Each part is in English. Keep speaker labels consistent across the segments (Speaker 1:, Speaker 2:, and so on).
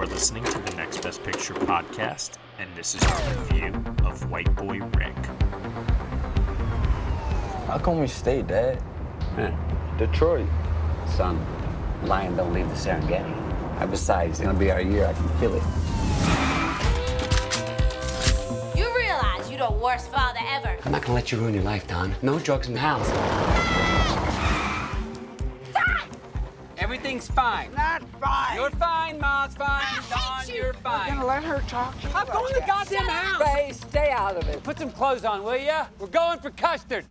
Speaker 1: are listening to the Next Best Picture podcast, and this is our review of White Boy Rick.
Speaker 2: How come we stay, Dad? Detroit.
Speaker 3: Son, lion don't leave the Serengeti. And besides, it's gonna be our year. I can feel it.
Speaker 4: You realize you're the worst father ever.
Speaker 3: I'm not gonna let you ruin your life, Don. No drugs in the house. Everything's fine.
Speaker 5: Not fine.
Speaker 3: You're fine, Mom's fine.
Speaker 4: hate
Speaker 3: Don,
Speaker 4: you. Are fine.
Speaker 3: You're
Speaker 5: gonna let her talk to you
Speaker 3: I'm going to
Speaker 5: that.
Speaker 3: goddamn house. Ray, stay out of it. Put some clothes on, will ya? We're going for custard.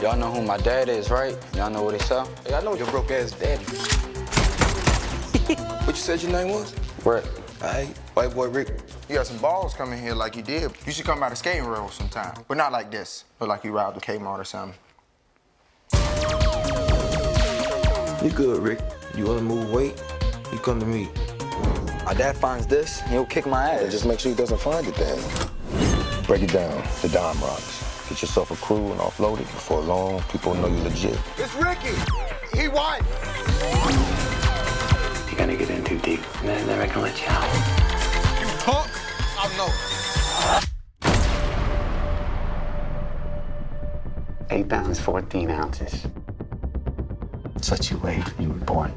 Speaker 2: Y'all know who my dad is, right? Y'all know what he sell?
Speaker 6: Hey, I know your broke ass daddy. what you said your name was?
Speaker 2: Rick.
Speaker 6: Alright, white boy Rick. You got some balls coming here like you did. You should come out of skating rail sometime. But not like this. but like you robbed a Kmart or something. You good, Rick. You wanna move weight? You come to me.
Speaker 2: My dad finds this, he'll kick my ass.
Speaker 6: Just make sure he doesn't find it then. Break it down. The dime rocks. Get yourself a crew and offload it. Before long, people know you're legit. It's Ricky. He won.
Speaker 3: You're gonna get in too deep. and They're never gonna let you out.
Speaker 6: You talk, I know.
Speaker 3: Eight pounds, 14 ounces. That's what you weighed you were born.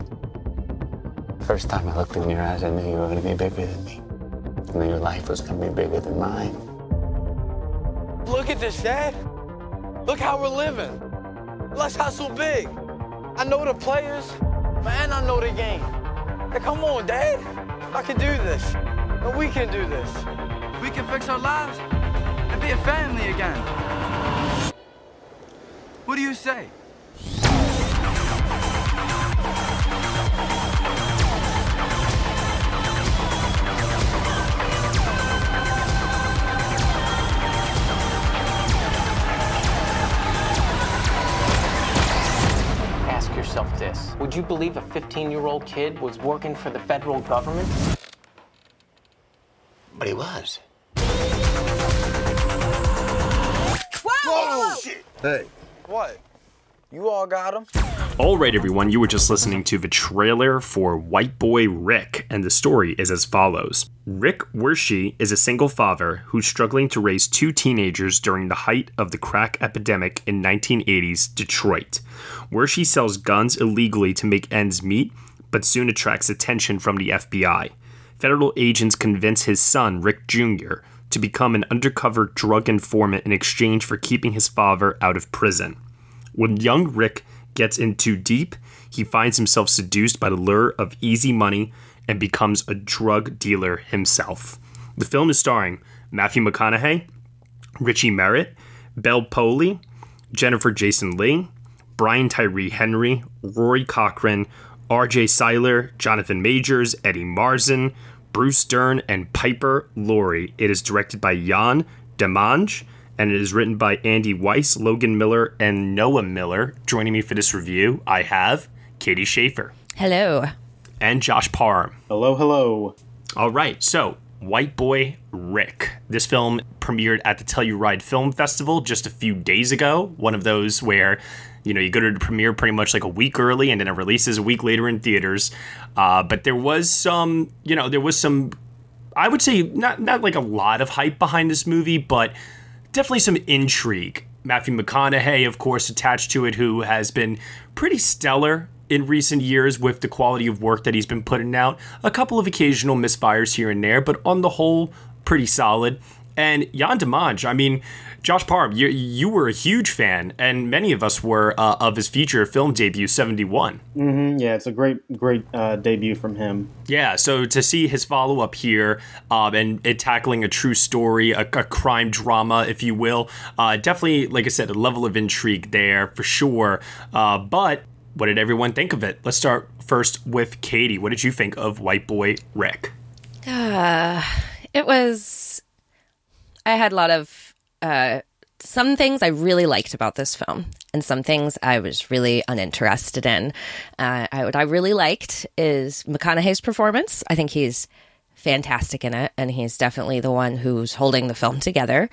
Speaker 3: First time I looked in your eyes, I knew you were gonna be bigger than me. I knew your life was gonna be bigger than mine.
Speaker 7: Look at this, Dad. Look how we're living. Let's hustle big. I know the players, man. I know the game. Hey, come on, Dad. I can do this. And we can do this. We can fix our lives and be a family again. What do you say?
Speaker 8: Would you believe a 15 year old kid was working for the federal government?
Speaker 3: But he was. Whoa!
Speaker 2: Hey.
Speaker 7: What?
Speaker 2: You all got him?
Speaker 1: All right, everyone, you were just listening to the trailer for White Boy Rick, and the story is as follows Rick Wershe is a single father who's struggling to raise two teenagers during the height of the crack epidemic in 1980s Detroit. Wershe sells guns illegally to make ends meet, but soon attracts attention from the FBI. Federal agents convince his son, Rick Jr., to become an undercover drug informant in exchange for keeping his father out of prison. When young Rick gets in too deep, he finds himself seduced by the lure of easy money and becomes a drug dealer himself. The film is starring Matthew McConaughey, Richie Merritt, Bel Powley, Jennifer Jason Leigh, Brian Tyree Henry, Rory Cochrane, RJ Cyler, Jonathan Majors, Eddie Marsan, Bruce Dern, and Piper Laurie. It is directed by Jan Demange and it is written by Andy Weiss, Logan Miller, and Noah Miller. Joining me for this review, I have Katie Schaefer
Speaker 9: Hello.
Speaker 1: and Josh Parham.
Speaker 10: Hello, hello.
Speaker 1: All right, so White Boy Rick. This film premiered at the Telluride Film Festival just a few days ago. One of those where you know you go to the premiere pretty much like a week early, and then it releases a week later in theaters. Uh, but there was some, you know, there was some. I would say not not like a lot of hype behind this movie, but definitely some intrigue. Matthew McConaughey, of course, attached to it, who has been pretty stellar in recent years with the quality of work that he's been putting out. A couple of occasional misfires here and there, but on the whole, pretty solid. And Jan Demange, I mean, Josh Parham, you, you were a huge fan, and many of us were uh, of his feature film debut, 71.
Speaker 10: hmm yeah, it's a great, great uh, debut from him.
Speaker 1: Yeah, so to see his follow up here um, and it tackling a true story, a, a crime drama, if you will, uh, definitely, like I said, a level of intrigue there for sure. Uh, but what did everyone think of it? Let's start first with Katie. What did you think of White Boy Rick?
Speaker 9: Uh, it was. I had a lot of. Uh, some things I really liked about this film, and some things I was really uninterested in. Uh, I, what I really liked is McConaughey's performance. I think he's fantastic in it, and he's definitely the one who's holding the film together.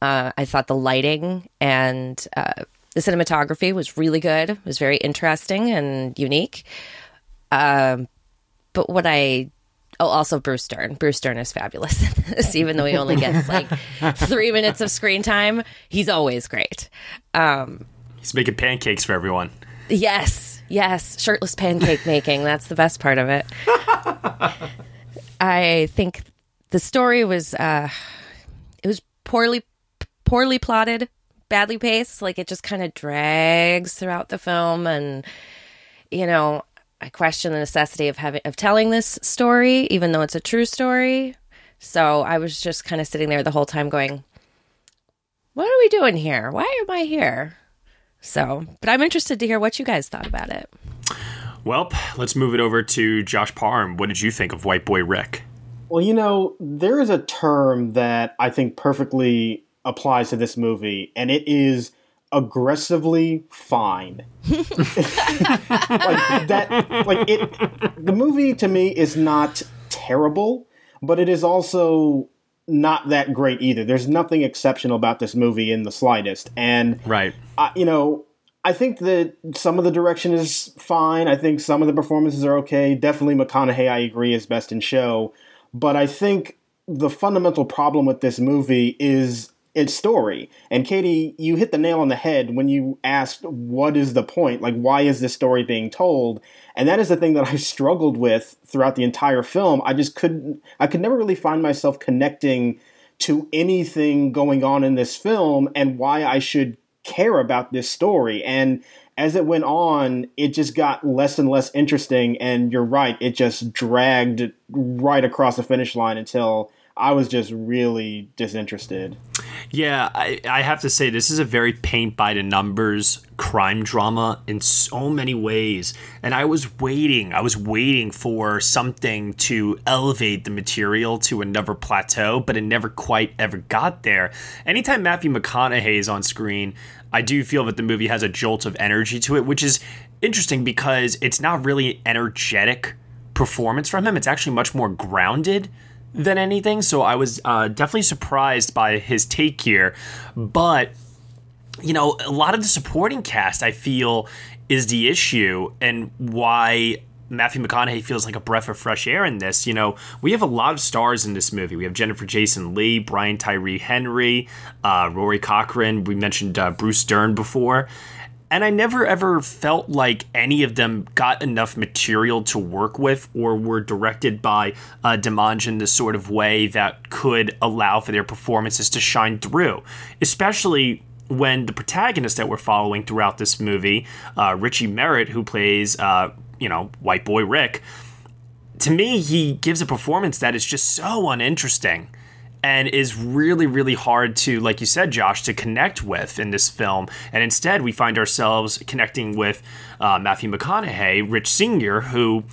Speaker 9: Uh, I thought the lighting and uh, the cinematography was really good. It was very interesting and unique. Um, but what I oh, also Bruce Dern. Bruce Dern is fabulous in this, even though he only gets like three minutes of screen time. He's always great. Um,
Speaker 1: He's making pancakes for everyone.
Speaker 9: Yes, yes, shirtless pancake making. That's the best part of it. I think the story was uh it was poorly poorly plotted, badly paced, like it just kind of drags throughout the film and you know, I question the necessity of having of telling this story even though it's a true story. So I was just kind of sitting there the whole time going, what are we doing here? Why am I here? So, but I'm interested to hear what you guys thought about it.
Speaker 1: Well, let's move it over to Josh Parham. What did you think of White Boy Rick?
Speaker 10: Well, you know, there is a term that I think perfectly applies to this movie, and it is aggressively fine. like that like it the movie to me is not terrible, but it is also not that great either. There's nothing exceptional about this movie in the slightest. And
Speaker 1: right.
Speaker 10: I, you know, I think that some of the direction is fine. I think some of the performances are okay. Definitely McConaughey, I agree, is best in show. But I think the fundamental problem with this movie is its story. And Katie, you hit the nail on the head when you asked, what is the point? Like, why is this story being told? And that is the thing that I struggled with throughout the entire film. I just couldn't, I could never really find myself connecting to anything going on in this film and why I should care about this story. And as it went on, it just got less and less interesting. And you're right, it just dragged right across the finish line until I was just really disinterested.
Speaker 1: Yeah, I, I have to say, this is a very paint by the numbers crime drama in so many ways. And I was waiting, I was waiting for something to elevate the material to another plateau, but it never quite ever got there. Anytime Matthew McConaughey is on screen, I do feel that the movie has a jolt of energy to it, which is interesting because it's not really energetic performance from him. It's actually much more grounded than anything. So I was uh, definitely surprised by his take here. But, you know, a lot of the supporting cast, I feel, is the issue and why Matthew McConaughey feels like a breath of fresh air in this. You know, we have a lot of stars in this movie. We have Jennifer Jason Leigh, Brian Tyree Henry, uh, Rory Cochrane. We mentioned uh, Bruce Dern before and I never ever felt like any of them got enough material to work with or were directed by uh, Demange in the sort of way that could allow for their performances to shine through, especially when the protagonist that we're following throughout this movie, uh, Richie Merritt, who plays, uh, you know, White Boy Rick, to me, he gives a performance that is just so uninteresting and is really, really hard to, like you said, Josh, to connect with in this film. And instead, we find ourselves connecting with uh, Matthew McConaughey, Rich Sr., who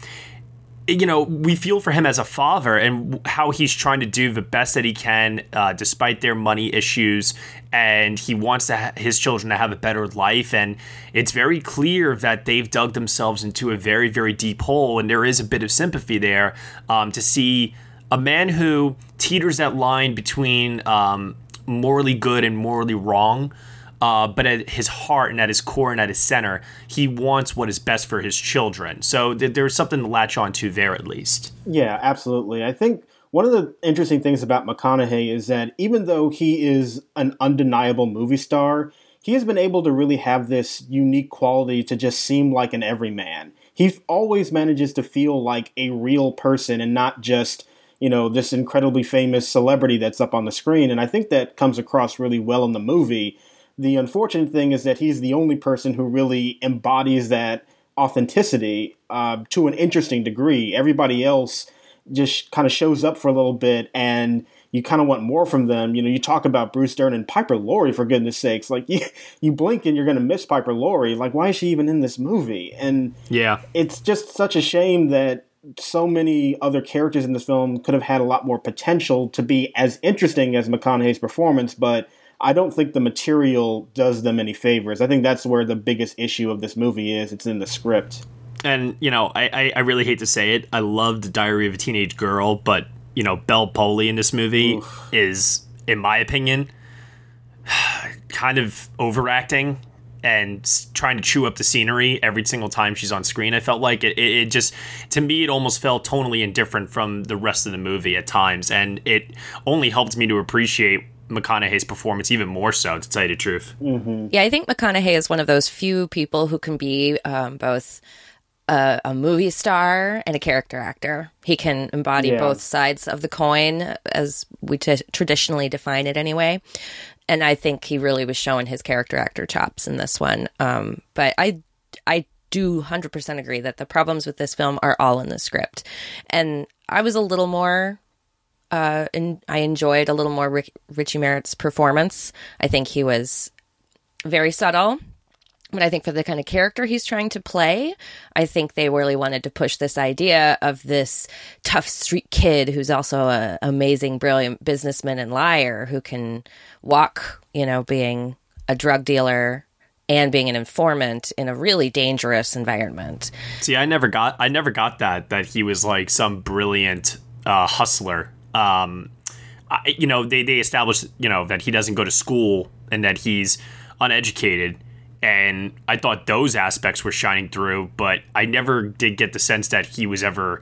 Speaker 1: you know, we feel for him as a father and how he's trying to do the best that he can uh, despite their money issues. And he wants ha- his children to have a better life. And it's very clear that they've dug themselves into a very, very deep hole. And there is a bit of sympathy there um, to see a man who teeters that line between um, morally good and morally wrong. Uh, but at his heart and at his core and at his center, he wants what is best for his children. So th- there's something to latch on to there, at least.
Speaker 10: Yeah, absolutely. I think one of the interesting things about McConaughey is that even though he is an undeniable movie star, he has been able to really have this unique quality to just seem like an everyman. He always manages to feel like a real person and not just you know this incredibly famous celebrity that's up on the screen and i think that comes across really well in the movie the unfortunate thing is that he's the only person who really embodies that authenticity uh, to an interesting degree everybody else just kind of shows up for a little bit and you kind of want more from them. You know, you talk about Bruce Dern and Piper Laurie for goodness sakes. Like you, you blink and you're going to miss Piper Laurie. Like why is she even in this movie? And
Speaker 1: yeah,
Speaker 10: it's just such a shame that so many other characters in this film could have had a lot more potential to be as interesting as McConaughey's performance, but I don't think the material does them any favors. I think that's where the biggest issue of this movie is. It's in the script.
Speaker 1: And, you know, I, I, really hate to say it. I love The Diary of a Teenage Girl, but, you know, Bel Powley in this movie Oof. is, in my opinion, kind of overacting and trying to chew up the scenery every single time she's on screen. I felt like it, it, it just, to me, it almost felt tonally indifferent from the rest of the movie at times. And it only helped me to appreciate McConaughey's performance even more so, to tell you the truth.
Speaker 9: Yeah, I think McConaughey is one of those few people who can be um, both a, a movie star and a character actor. He can embody
Speaker 10: Yeah.
Speaker 9: both sides of the coin, as we t- traditionally define it, anyway. And I think he really was showing his character actor chops in this one. Um, but I, I do hundred percent agree that the problems with this film are all in the script, and I was a little more uh, and I enjoyed a little more Rick, Richie Merritt's performance. I think he was very subtle, but I think for the kind of character he's trying to play, I think they really wanted to push this idea of this tough street kid who's also a amazing, brilliant businessman and liar who can walk, you know, being a drug dealer and being an informant in a really dangerous environment.
Speaker 1: See, I never got I never got that that he was like some brilliant uh, hustler. Um, I, you know, they they established you know that he doesn't go to school and that he's uneducated, and I thought those aspects were shining through, but I never did get the sense that he was ever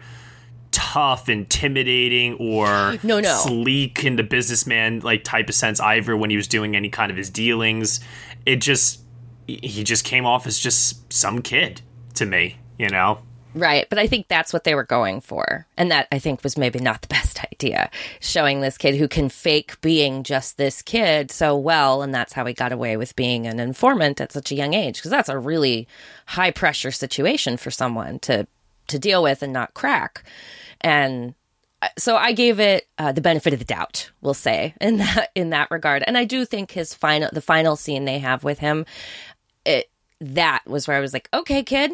Speaker 1: tough, intimidating, or
Speaker 9: No, no.
Speaker 1: sleek in the businessman like type of sense either when he was doing any kind of his dealings. It just he just came off as just some kid to me, you know.
Speaker 9: Right, but I think that's what they were going for. And that I think was maybe not the best idea. Showing this kid who can fake being just this kid so well, and that's how he got away with being an informant at such a young age because that's a really high pressure situation for someone to to deal with and not crack. And uh, so I gave it uh, the benefit of the doubt, we'll say, in that in that regard. And I do think his final the final scene they have with him it that was where I was like, okay, kid,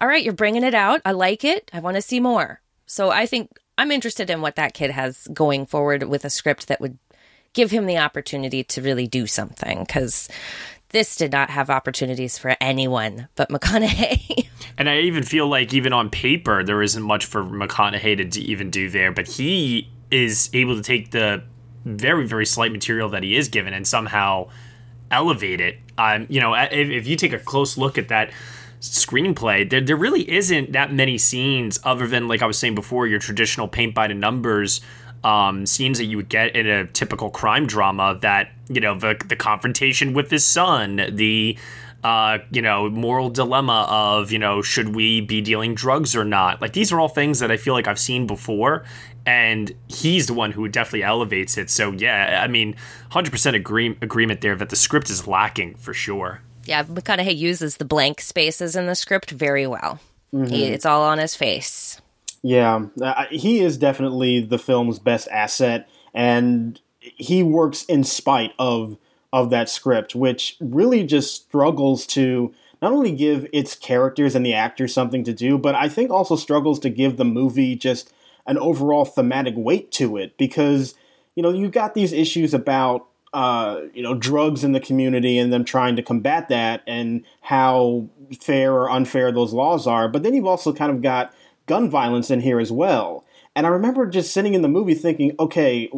Speaker 9: all right, you're bringing it out. I like it. I want to see more. So I think I'm interested in what that kid has going forward with a script that would give him the opportunity to really do something because this did not have opportunities for anyone but McConaughey.
Speaker 1: And I even feel like even on paper there isn't much for McConaughey to even do there, but he is able to take the very very slight material that he is given and somehow elevate it. Um, you know, if, if you take a close look at that screenplay, there there really isn't that many scenes other than like I was saying before, your traditional paint by the numbers um, scenes that you would get in a typical crime drama. That you know the the confrontation with his son, the uh, you know, moral dilemma of, you know, should we be dealing drugs or not? Like these are all things that I feel like I've seen before, and he's the one who definitely elevates it. So yeah, I mean, hundred percent agree- agreement there that the script is lacking for sure.
Speaker 9: Yeah, McConaughey uses the blank spaces in the script very well. He, it's all on his face.
Speaker 10: Yeah, uh, he is definitely the film's best asset, and he works in spite of of that script, which really just struggles to not only give its characters and the actors something to do, but I think also struggles to give the movie just an overall thematic weight to it because you know you've got these issues about uh, you know drugs in the community and them trying to combat that and how fair or unfair those laws are, but then you've also kind of got gun violence in here as well. And I remember just sitting in the movie thinking, okay,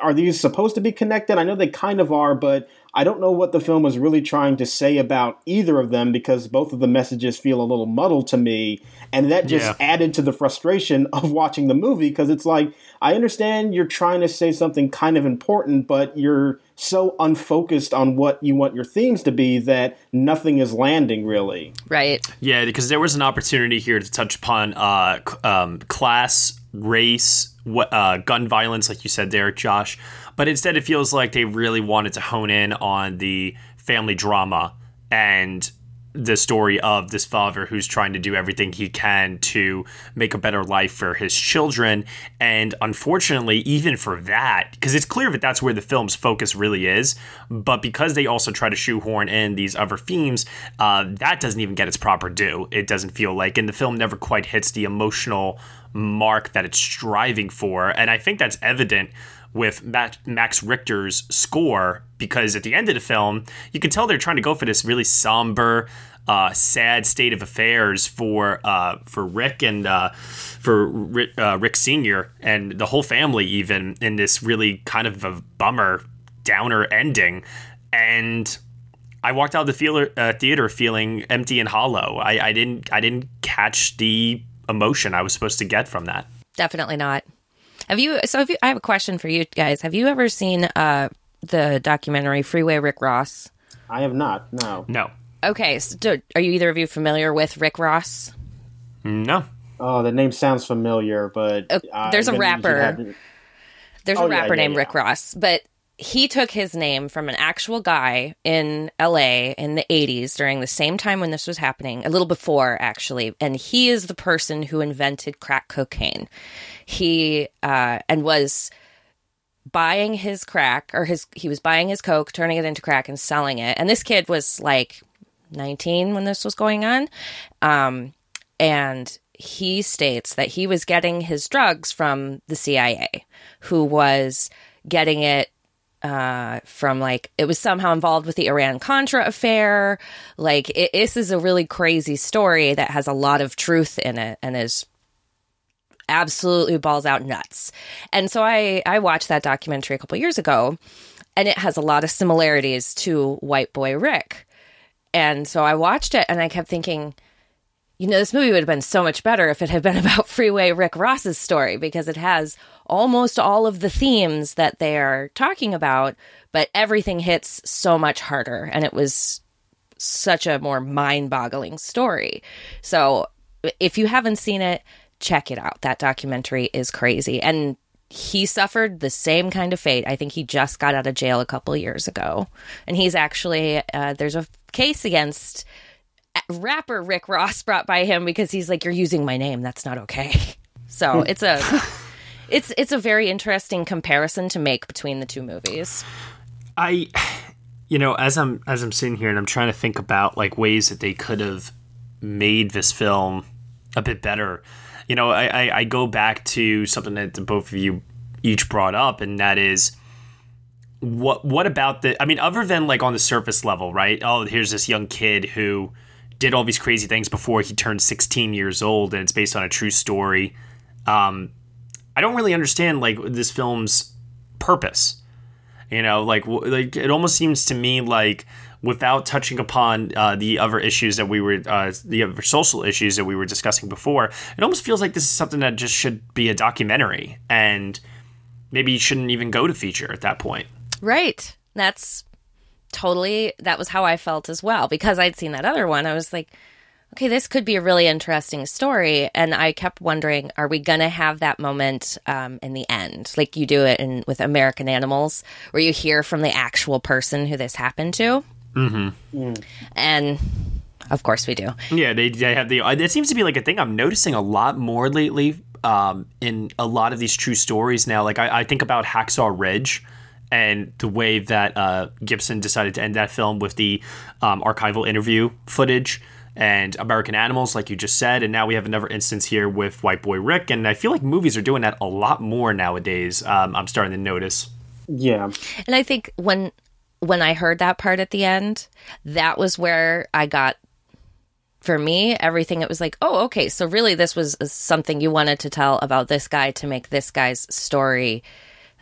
Speaker 10: are these supposed to be connected? I know they kind of are, but I don't know what the film was really trying to say about either of them because both of the messages feel a little muddled to me. And that just
Speaker 1: Yeah.
Speaker 10: added to the frustration of watching the movie because it's like, I understand you're trying to say something kind of important, but you're so unfocused on what you want your themes to be that nothing is landing really.
Speaker 9: Right.
Speaker 1: Yeah, because there was an opportunity here to touch upon uh, c- um, class, race, uh, gun violence, like you said there, Josh. But instead, it feels like they really wanted to hone in on the family drama and the story of this father who's trying to do everything he can to make a better life for his children. And unfortunately, even for that, because it's clear that that's where the film's focus really is, but because they also try to shoehorn in these other themes, uh, that doesn't even get its proper due. It doesn't feel like, and the film never quite hits the emotional mark that it's striving for. And I think that's evident with Max Richter's score because at the end of the film, you can tell they're trying to go for this really somber, uh, sad state of affairs for uh, for Rick and uh, for Rick, uh, Rick Senior and the whole family, even in this really kind of a bummer, downer ending. And I walked out of the feeler, uh, theater feeling empty and hollow. I, I didn't I didn't catch the emotion I was supposed to get from that.
Speaker 9: Definitely not. Have you? So, have you, I have a question for you guys. Have you ever seen uh, the documentary Freeway Rick Ross?
Speaker 10: I have not. No.
Speaker 1: No.
Speaker 9: Okay. So, do, are you either of you familiar with Rick Ross?
Speaker 1: No.
Speaker 10: Oh, the name sounds familiar, but
Speaker 9: uh, there's a rapper. There's
Speaker 10: Oh,
Speaker 9: a
Speaker 10: yeah,
Speaker 9: rapper
Speaker 10: yeah,
Speaker 9: named
Speaker 10: yeah.
Speaker 9: Rick Ross, but he took his name from an actual guy in LA in the 80s during the same time when this was happening, a little before actually. And he is the person who invented crack cocaine. He uh, and was buying his crack or his he was buying his coke, turning it into crack and selling it. And this kid was like 19 when this was going on. Um, and he states that he was getting his drugs from the CIA, who was getting it uh, from like it was somehow involved with the Iran Contra affair. Like it, this is a really crazy story that has a lot of truth in it and is absolutely balls out nuts. And so I I watched that documentary a couple years ago, and it has a lot of similarities to White Boy Rick. And so I watched it, and I kept thinking. You know, this movie would have been so much better if it had been about Freeway Rick Ross's story because it has almost all of the themes that they are talking about, but everything hits so much harder. And it was such a more mind boggling story. So if you haven't seen it, check it out. That documentary is crazy. And he suffered the same kind of fate. I think he just got out of jail a couple years ago. And he's actually, uh, there's a case against rapper Rick Ross brought by him because he's like, You're using my name. That's not okay. So hmm. it's a. It's it's a very interesting comparison to make between the two movies.
Speaker 1: I you know, as I'm as I'm sitting here and I'm trying to think about like ways that they could have made this film a bit better. You know, I, I, I go back to something that both of you each brought up, and that is what what about the I mean, other than like on the surface level, right? Oh, here's this young kid who did all these crazy things before he turned 16 years old, and it's based on a true story. Um, I don't really understand like this film's purpose. You know, like like it almost seems to me like without touching upon uh, the other issues that we were uh, the other social issues that we were discussing before, it almost feels like this is something that just should be a documentary and maybe you shouldn't even go to feature at that point.
Speaker 9: Right. That's totally that was how I felt as well because I'd seen that other one. I was like, okay, this could be a really interesting story, and I kept wondering, are we gonna have that moment um, in the end, like you do it in with American Animals, where you hear from the actual person who this happened to,
Speaker 1: Mm-hmm.
Speaker 9: and of course we do.
Speaker 1: Yeah, they, they have the. It seems to be like a thing I'm noticing a lot more lately um, in a lot of these true stories now. Like I, I think about Hacksaw Ridge and the way that uh, Gibson decided to end that film with the um, archival interview footage and American Animals, like you just said. And now we have another instance here with White Boy Rick. And I feel like movies are doing that a lot more nowadays. Um, I'm starting to notice.
Speaker 10: Yeah.
Speaker 9: And I think when when I heard that part at the end, that was where I got for me everything it was like, "Oh, okay, so really this was something you wanted to tell about this guy to make this guy's story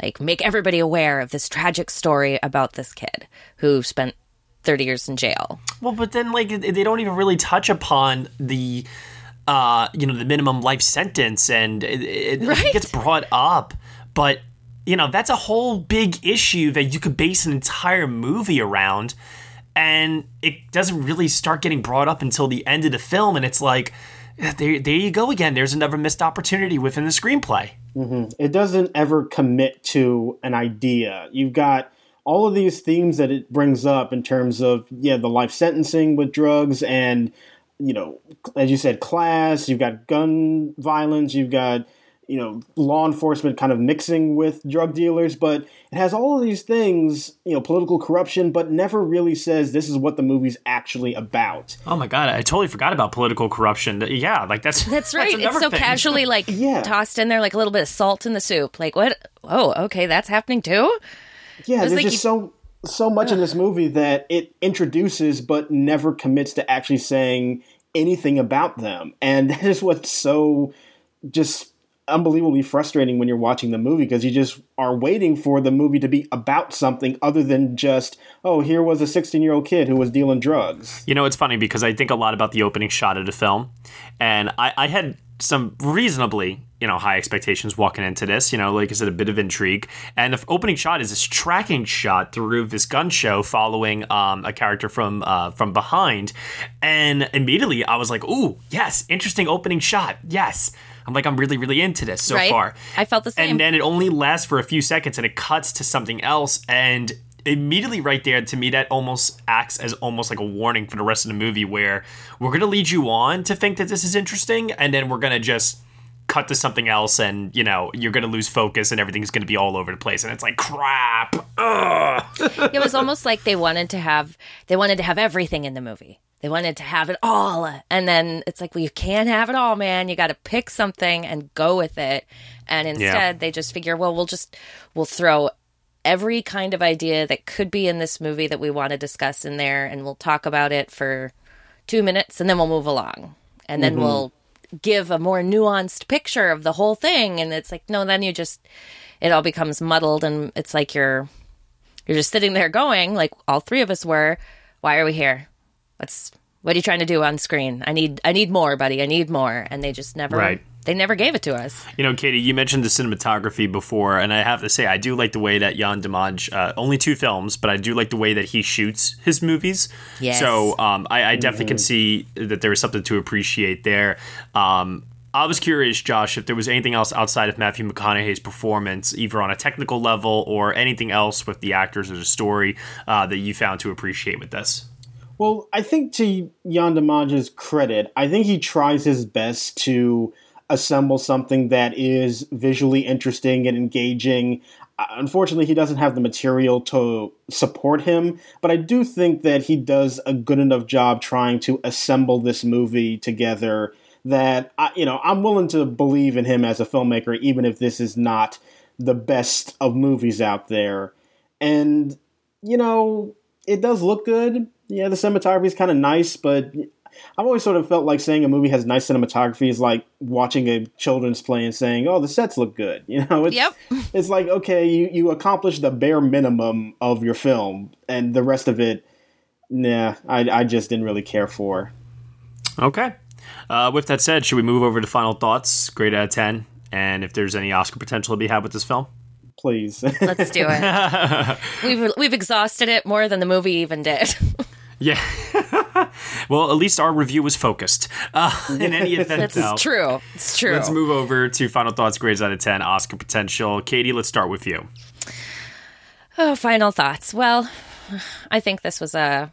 Speaker 9: like make everybody aware of this tragic story about this kid who spent 30 years in jail."
Speaker 1: Well, but then like they don't even really touch upon the uh you know the minimum life sentence and it, it, it gets brought up. But you know that's a whole big issue that you could base an entire movie around. And it doesn't really start getting brought up until the end of the film. And it's like there, there you go again there's another missed opportunity within the screenplay
Speaker 10: hmm It doesn't ever commit to an idea. You've got all of these themes that it brings up in terms of yeah the life sentencing with drugs and you know as you said class. You've got gun violence. You've got you know law enforcement kind of mixing with drug dealers, but it has all of these things. You know political corruption, but never really says this is what the movie's actually about.
Speaker 1: oh my god i totally forgot about political corruption yeah like that's
Speaker 9: That's right. it's so
Speaker 1: thing.
Speaker 9: casually like tossed in there like a little bit of salt in the soup. Like what? Oh, okay, that's happening too?
Speaker 10: Yeah, there's
Speaker 9: like
Speaker 10: just
Speaker 9: you-
Speaker 10: so so much in this movie that it introduces but never commits to actually saying anything about them, and that is what's so just unbelievably frustrating when you're watching the movie because you just are waiting for the movie to be about something other than just oh here was a 16 year old kid who was dealing drugs.
Speaker 1: You know it's funny because i think a lot about the opening shot of the film and i, I had some reasonably you know high expectations walking into this you know like i said a bit of intrigue and the opening shot is this tracking shot through this gun show following um, a character from uh, from behind and immediately i was like ooh yes interesting opening shot yes I'm like, I'm really, really into this so
Speaker 9: Right.
Speaker 1: far.
Speaker 9: I felt the same.
Speaker 1: And then it only lasts for a few seconds and it cuts to something else. And immediately right there, to me, that almost acts as almost like a warning for the rest of the movie where we're going to lead you on to think that this is interesting. And then we're going to just cut to something else and, you know, you're going to lose focus and everything's going to be all over the place. And it's like, crap. Ugh.
Speaker 9: it was almost like they wanted to have they wanted to have everything in the movie. They wanted to have it all. And then it's like, well, you can't have it all, man. You got to pick something and go with it. And instead, they just figure, well, we'll just we'll throw every kind of idea that could be in this movie that we want to discuss in there and we'll talk about it for 2 minutes and then we'll move along. And then mm-hmm. we'll give a more nuanced picture of the whole thing and it's like, no, then you just it all becomes muddled and it's like you're you're just sitting there going, like all three of us were, why are we here? What's what are you trying to do on screen? I need I need more, buddy. I need more. And they just never
Speaker 1: Right.
Speaker 9: they never gave it to us.
Speaker 1: You know, Katie, you mentioned the cinematography before, and I have to say, I do like the way that Jan Demange, uh, only two films, but I do like the way that he shoots his movies.
Speaker 9: Yes.
Speaker 1: So um, I, I definitely can see that there is something to appreciate there. Um, I was curious, Josh, if there was anything else outside of Matthew McConaughey's performance, either on a technical level or anything else with the actors or the story, uh, that you found to appreciate with this.
Speaker 10: Well, I think to Jan Demange's credit, I think he tries his best to assemble something that is visually interesting and engaging. Uh, Unfortunately, he doesn't have the material to support him, but I do think that he does a good enough job trying to assemble this movie together that I, you know I'm willing to believe in him as a filmmaker, even if this is not the best of movies out there. And you know, it does look good. Yeah, the cinematography is kind of nice, but I've always sort of felt like saying a movie has nice cinematography is like watching a children's play and saying, "Oh, the sets look good." You know, it's,
Speaker 9: Yep.
Speaker 10: it's like okay, you you accomplish the bare minimum of your film, and the rest of it, nah, I I just didn't really care for.
Speaker 1: Okay. Uh, with that said, should we move over to final thoughts? Grade out of 10. And if there's any Oscar potential to be had with this film?
Speaker 10: Please,
Speaker 9: Let's do it. we've we've exhausted it more than the movie even did.
Speaker 1: Yeah. well, at least our review was focused. Uh, in any event,
Speaker 9: It's true. It's true.
Speaker 1: let's move over to final thoughts, grades out of 10, Oscar potential. Katie, let's start with you.
Speaker 9: Oh, final thoughts. Well, I think this was a.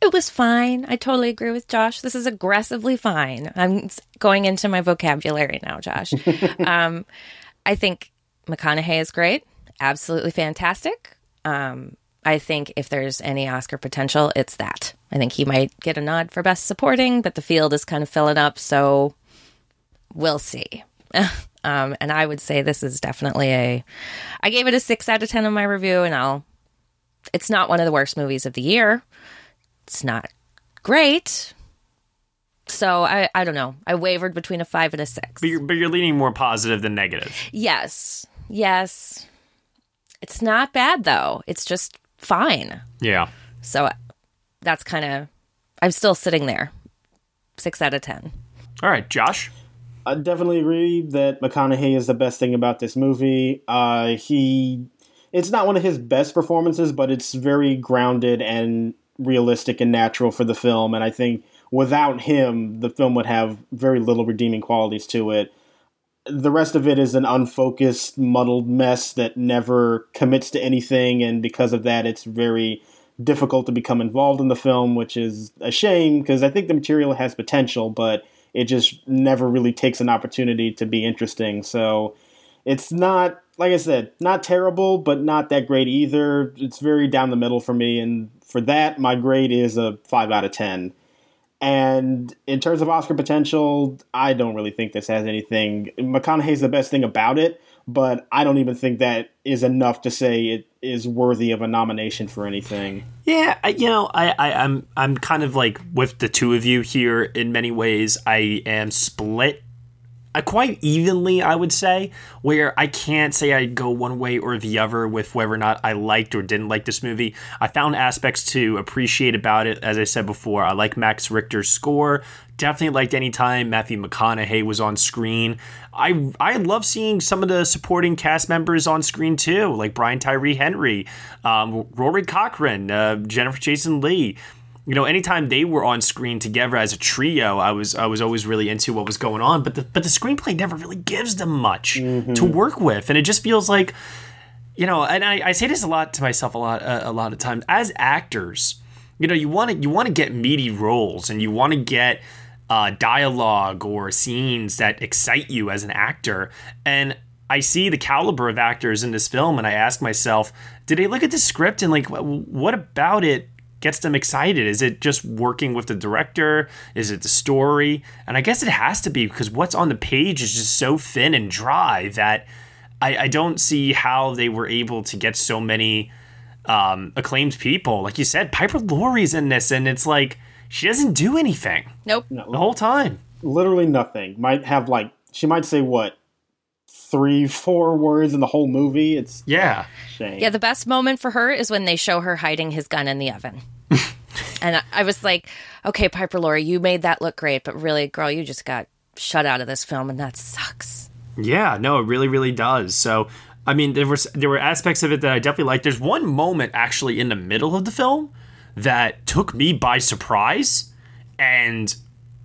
Speaker 9: It was fine. I totally agree with Josh. This is aggressively fine. I'm going into my vocabulary now, Josh. um, I think McConaughey is great. Absolutely fantastic. Um, I think if there's any Oscar potential, it's that. I think he might get a nod for Best Supporting, but the field is kind of filling up, so we'll see. um, and I would say this is definitely a. I gave it a six out of ten in my review, and I'll. It's not one of the worst movies of the year. It's not great. So I, I don't know. I wavered between a five and a six.
Speaker 1: But you're, but you're leaning more positive than negative.
Speaker 9: Yes, yes. It's not bad though. It's just fine.
Speaker 1: Yeah.
Speaker 9: So that's kind of. I'm still sitting there. Six out of ten.
Speaker 1: All right, Josh.
Speaker 10: I definitely agree that McConaughey is the best thing about this movie. Uh, he, it's not one of his best performances, but it's very grounded and realistic and natural for the film. And I think without him, the film would have very little redeeming qualities to it. The rest of it is an unfocused, muddled mess that never commits to anything, and because of that, it's very difficult to become involved in the film, which is a shame because I think the material has potential, but it just never really takes an opportunity to be interesting. So it's not, like I said, not terrible, but not that great either. It's very down the middle for me, and for that, my grade is a 5 out of 10. And in terms of Oscar potential, I don't really think this has anything. McConaughey's the best thing about it, but I don't even think that is enough to say it is worthy of a nomination for anything.
Speaker 1: Yeah, I, you know, I, I, I'm I'm kind of like with the two of you here in many ways. I am split quite evenly, I would say, where I can't say I'd go one way or the other with whether or not I liked or didn't like this movie. I found aspects to appreciate about it. As I said before, I like Max Richter's score. Definitely liked any time Matthew McConaughey was on screen. I I love seeing some of the supporting cast members on screen too, like Brian Tyree Henry, um, Rory Cochrane, uh, Jennifer Jason Leigh you know, anytime they were on screen together as a trio, I was I was always really into what was going on. But the but the screenplay never really gives them much mm-hmm. to work with, and it just feels like, you know, and I, I say this a lot to myself a lot uh, a lot of times as actors, you know, you want to you want to get meaty roles and you want to get uh, dialogue or scenes that excite you as an actor, and I see the caliber of actors in this film, and I ask myself, did they look at the script and like, what about it gets them excited? Is it just working with the director? Is it the story? And I guess it has to be because what's on the page is just so thin and dry that I, I don't see how they were able to get so many um, acclaimed people. Like you said, Piper Laurie's in this, and it's like she doesn't do anything.
Speaker 9: Nope.
Speaker 1: No, the whole time.
Speaker 10: Literally nothing. Might have like she might say what three, four words in the whole movie. It's
Speaker 1: yeah,
Speaker 10: shame.
Speaker 9: Yeah, the best moment for her is when they show her hiding his gun in the oven. and I was like, okay, Piper Laurie, you made that look great, but really, girl, you just got shut out of this film, and that sucks.
Speaker 1: Yeah, no, it really, really does. So, I mean, there was there were aspects of it that I definitely liked. There's one moment actually in the middle of the film that took me by surprise, and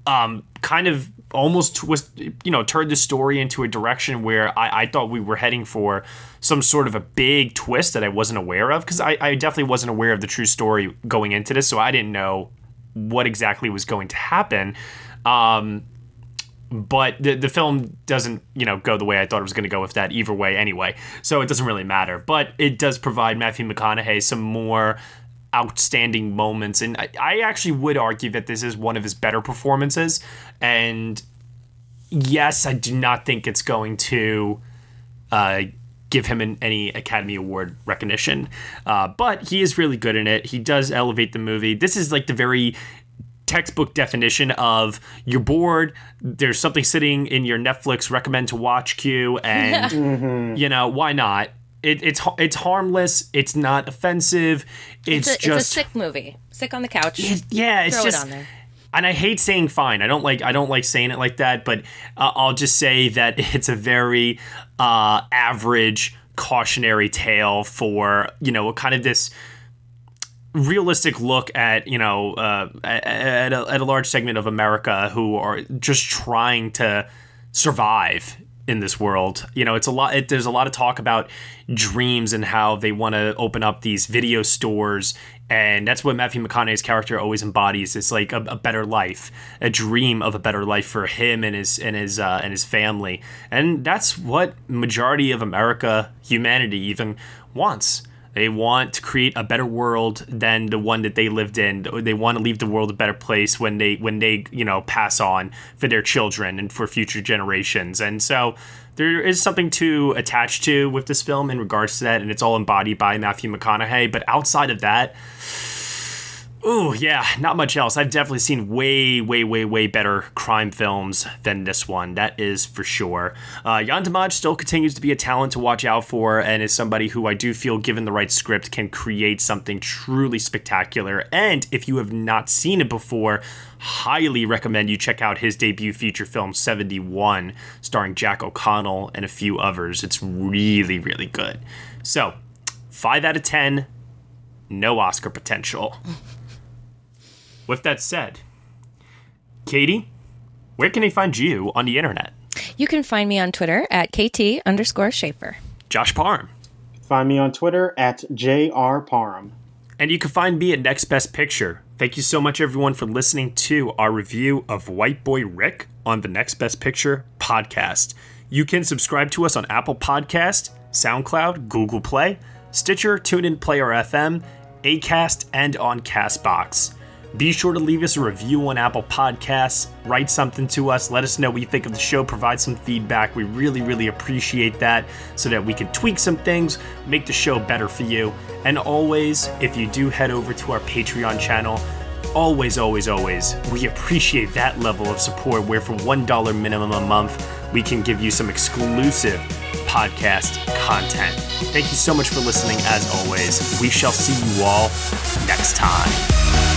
Speaker 1: um, kind of almost twist, you know, turned the story into a direction where I, I thought we were heading for some sort of a big twist that I wasn't aware of because I, I definitely wasn't aware of the true story going into this, so I didn't know what exactly was going to happen. Um, but the the film doesn't you know go the way I thought it was going to go with that either way anyway, so it doesn't really matter. But it does provide Matthew McConaughey some more outstanding moments. And I, I actually would argue that this is one of his better performances. And yes, I do not think it's going to uh, give him an, any Academy Award recognition. Uh, but he is really good in it. He does elevate the movie. This is like the very textbook definition of you're bored there's something sitting in your netflix recommend to watch queue and mm-hmm. you know why not it, it's it's harmless. It's not offensive. It's,
Speaker 9: it's a,
Speaker 1: just
Speaker 9: it's a sick movie. Sick on the couch.
Speaker 1: It, yeah, it's
Speaker 9: Throw
Speaker 1: just.
Speaker 9: It on there.
Speaker 1: And I hate saying fine. I don't like I don't like saying it like that. But uh, I'll just say that it's a very uh, average cautionary tale for you know kind of this realistic look at you know uh, at, a, at a large segment of America who are just trying to survive in this world. You know, it's a lot. It, there's a lot of talk about dreams and how they want to open up these video stores, and that's what Matthew McConaughey's character always embodies. It's like a, a better life, a dream of a better life for him and his and his uh, and his family, and that's what majority of America, humanity, even wants. They want to create a better world than the one that they lived in. They want to leave the world a better place when they when they you know pass on for their children and for future generations. And so there is something to attach to with this film in regards to that, and it's all embodied by Matthew McConaughey. But outside of that Ooh, yeah, not much else. I've definitely seen way, way, way, way better crime films than this one. That is for sure. Uh, Demange still continues to be a talent to watch out for, and is somebody who I do feel, given the right script, can create something truly spectacular. And if you have not seen it before, highly recommend you check out his debut feature film 71, starring Jack O'Connell and a few others. It's really, really good. So, 5 out of 10, no Oscar potential. With that said, Katie, where can they find you on the internet?
Speaker 9: You can find me on Twitter at KT underscore Schaefer.
Speaker 1: Josh Parham.
Speaker 10: Find me on Twitter at JR Parham.
Speaker 1: And you can find me at Next Best Picture. Thank you so much, everyone, for listening to our review of White Boy Rick on the Next Best Picture podcast. You can subscribe to us on Apple Podcast, SoundCloud, Google Play, Stitcher, TuneIn Player FM, Acast, and on Castbox. Be sure to leave us a review on Apple Podcasts, write something to us, let us know what you think of the show, provide some feedback. We really, really appreciate that so that we can tweak some things, make the show better for you. And always, if you do head over to our Patreon channel, always, always, always, we appreciate that level of support where for $1 minimum a month, we can give you some exclusive podcast content. Thank you so much for listening, as always. We shall see you all next time.